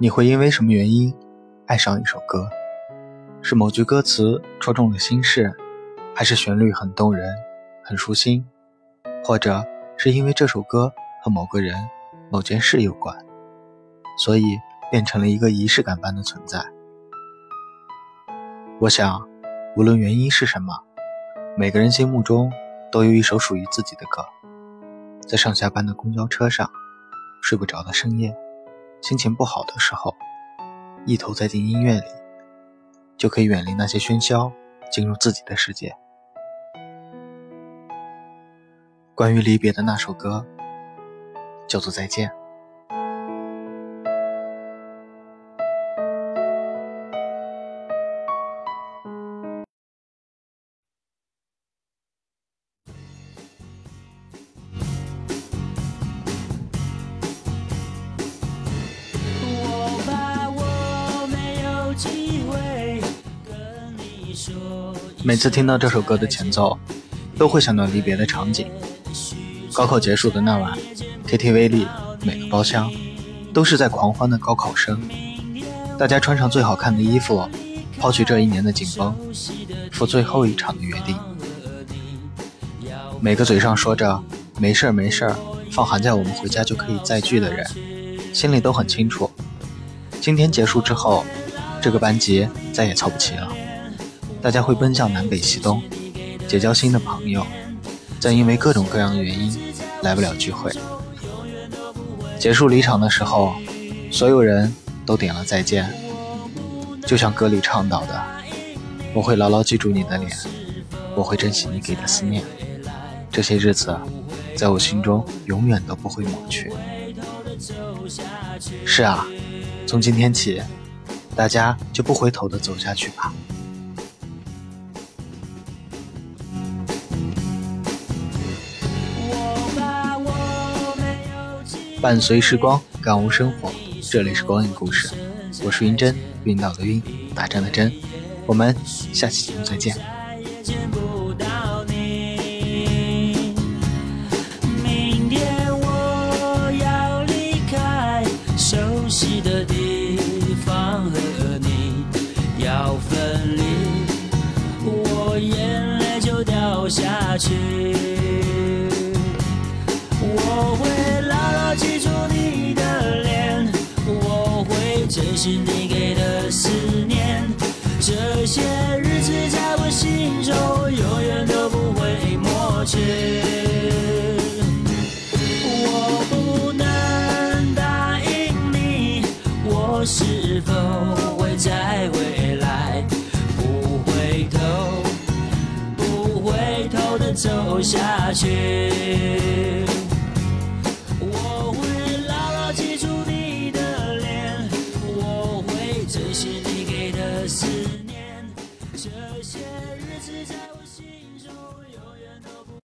你会因为什么原因爱上一首歌？是某句歌词戳中了心事，还是旋律很动人、很舒心，或者是因为这首歌和某个人、某件事有关，所以变成了一个仪式感般的存在？我想，无论原因是什么，每个人心目中都有一首属于自己的歌。在上下班的公交车上，睡不着的深夜，心情不好的时候，一头栽进音乐里，就可以远离那些喧嚣，进入自己的世界。关于离别的那首歌，叫做《再见》。每次听到这首歌的前奏，都会想到离别的场景。高考结束的那晚，KTV 里每个包厢都是在狂欢的高考生，大家穿上最好看的衣服，抛去这一年的紧绷，赴最后一场的约定。每个嘴上说着“没事儿没事儿，放寒假我们回家就可以再聚”的人，心里都很清楚，今天结束之后，这个班级再也凑不齐了。大家会奔向南北西东，结交新的朋友，再因为各种各样的原因来不了聚会。结束离场的时候，所有人都点了再见，就像歌里唱到的：“我会牢牢记住你的脸，我会珍惜你给的思念，这些日子在我心中永远都不会抹去。”是啊，从今天起，大家就不回头的走下去吧。伴随时光，感悟生活。这里是光影故事，我是云真，晕倒的晕，打针的针。我们下期节目再见。明天我要离开熟悉的地方，和你要分离，我眼泪就掉下去。你给的思念，这些日子在我心中永远都不会抹去。我不能答应你，我是否会再回来不回头、不回头的走下去？这些日子在我心中永远都不。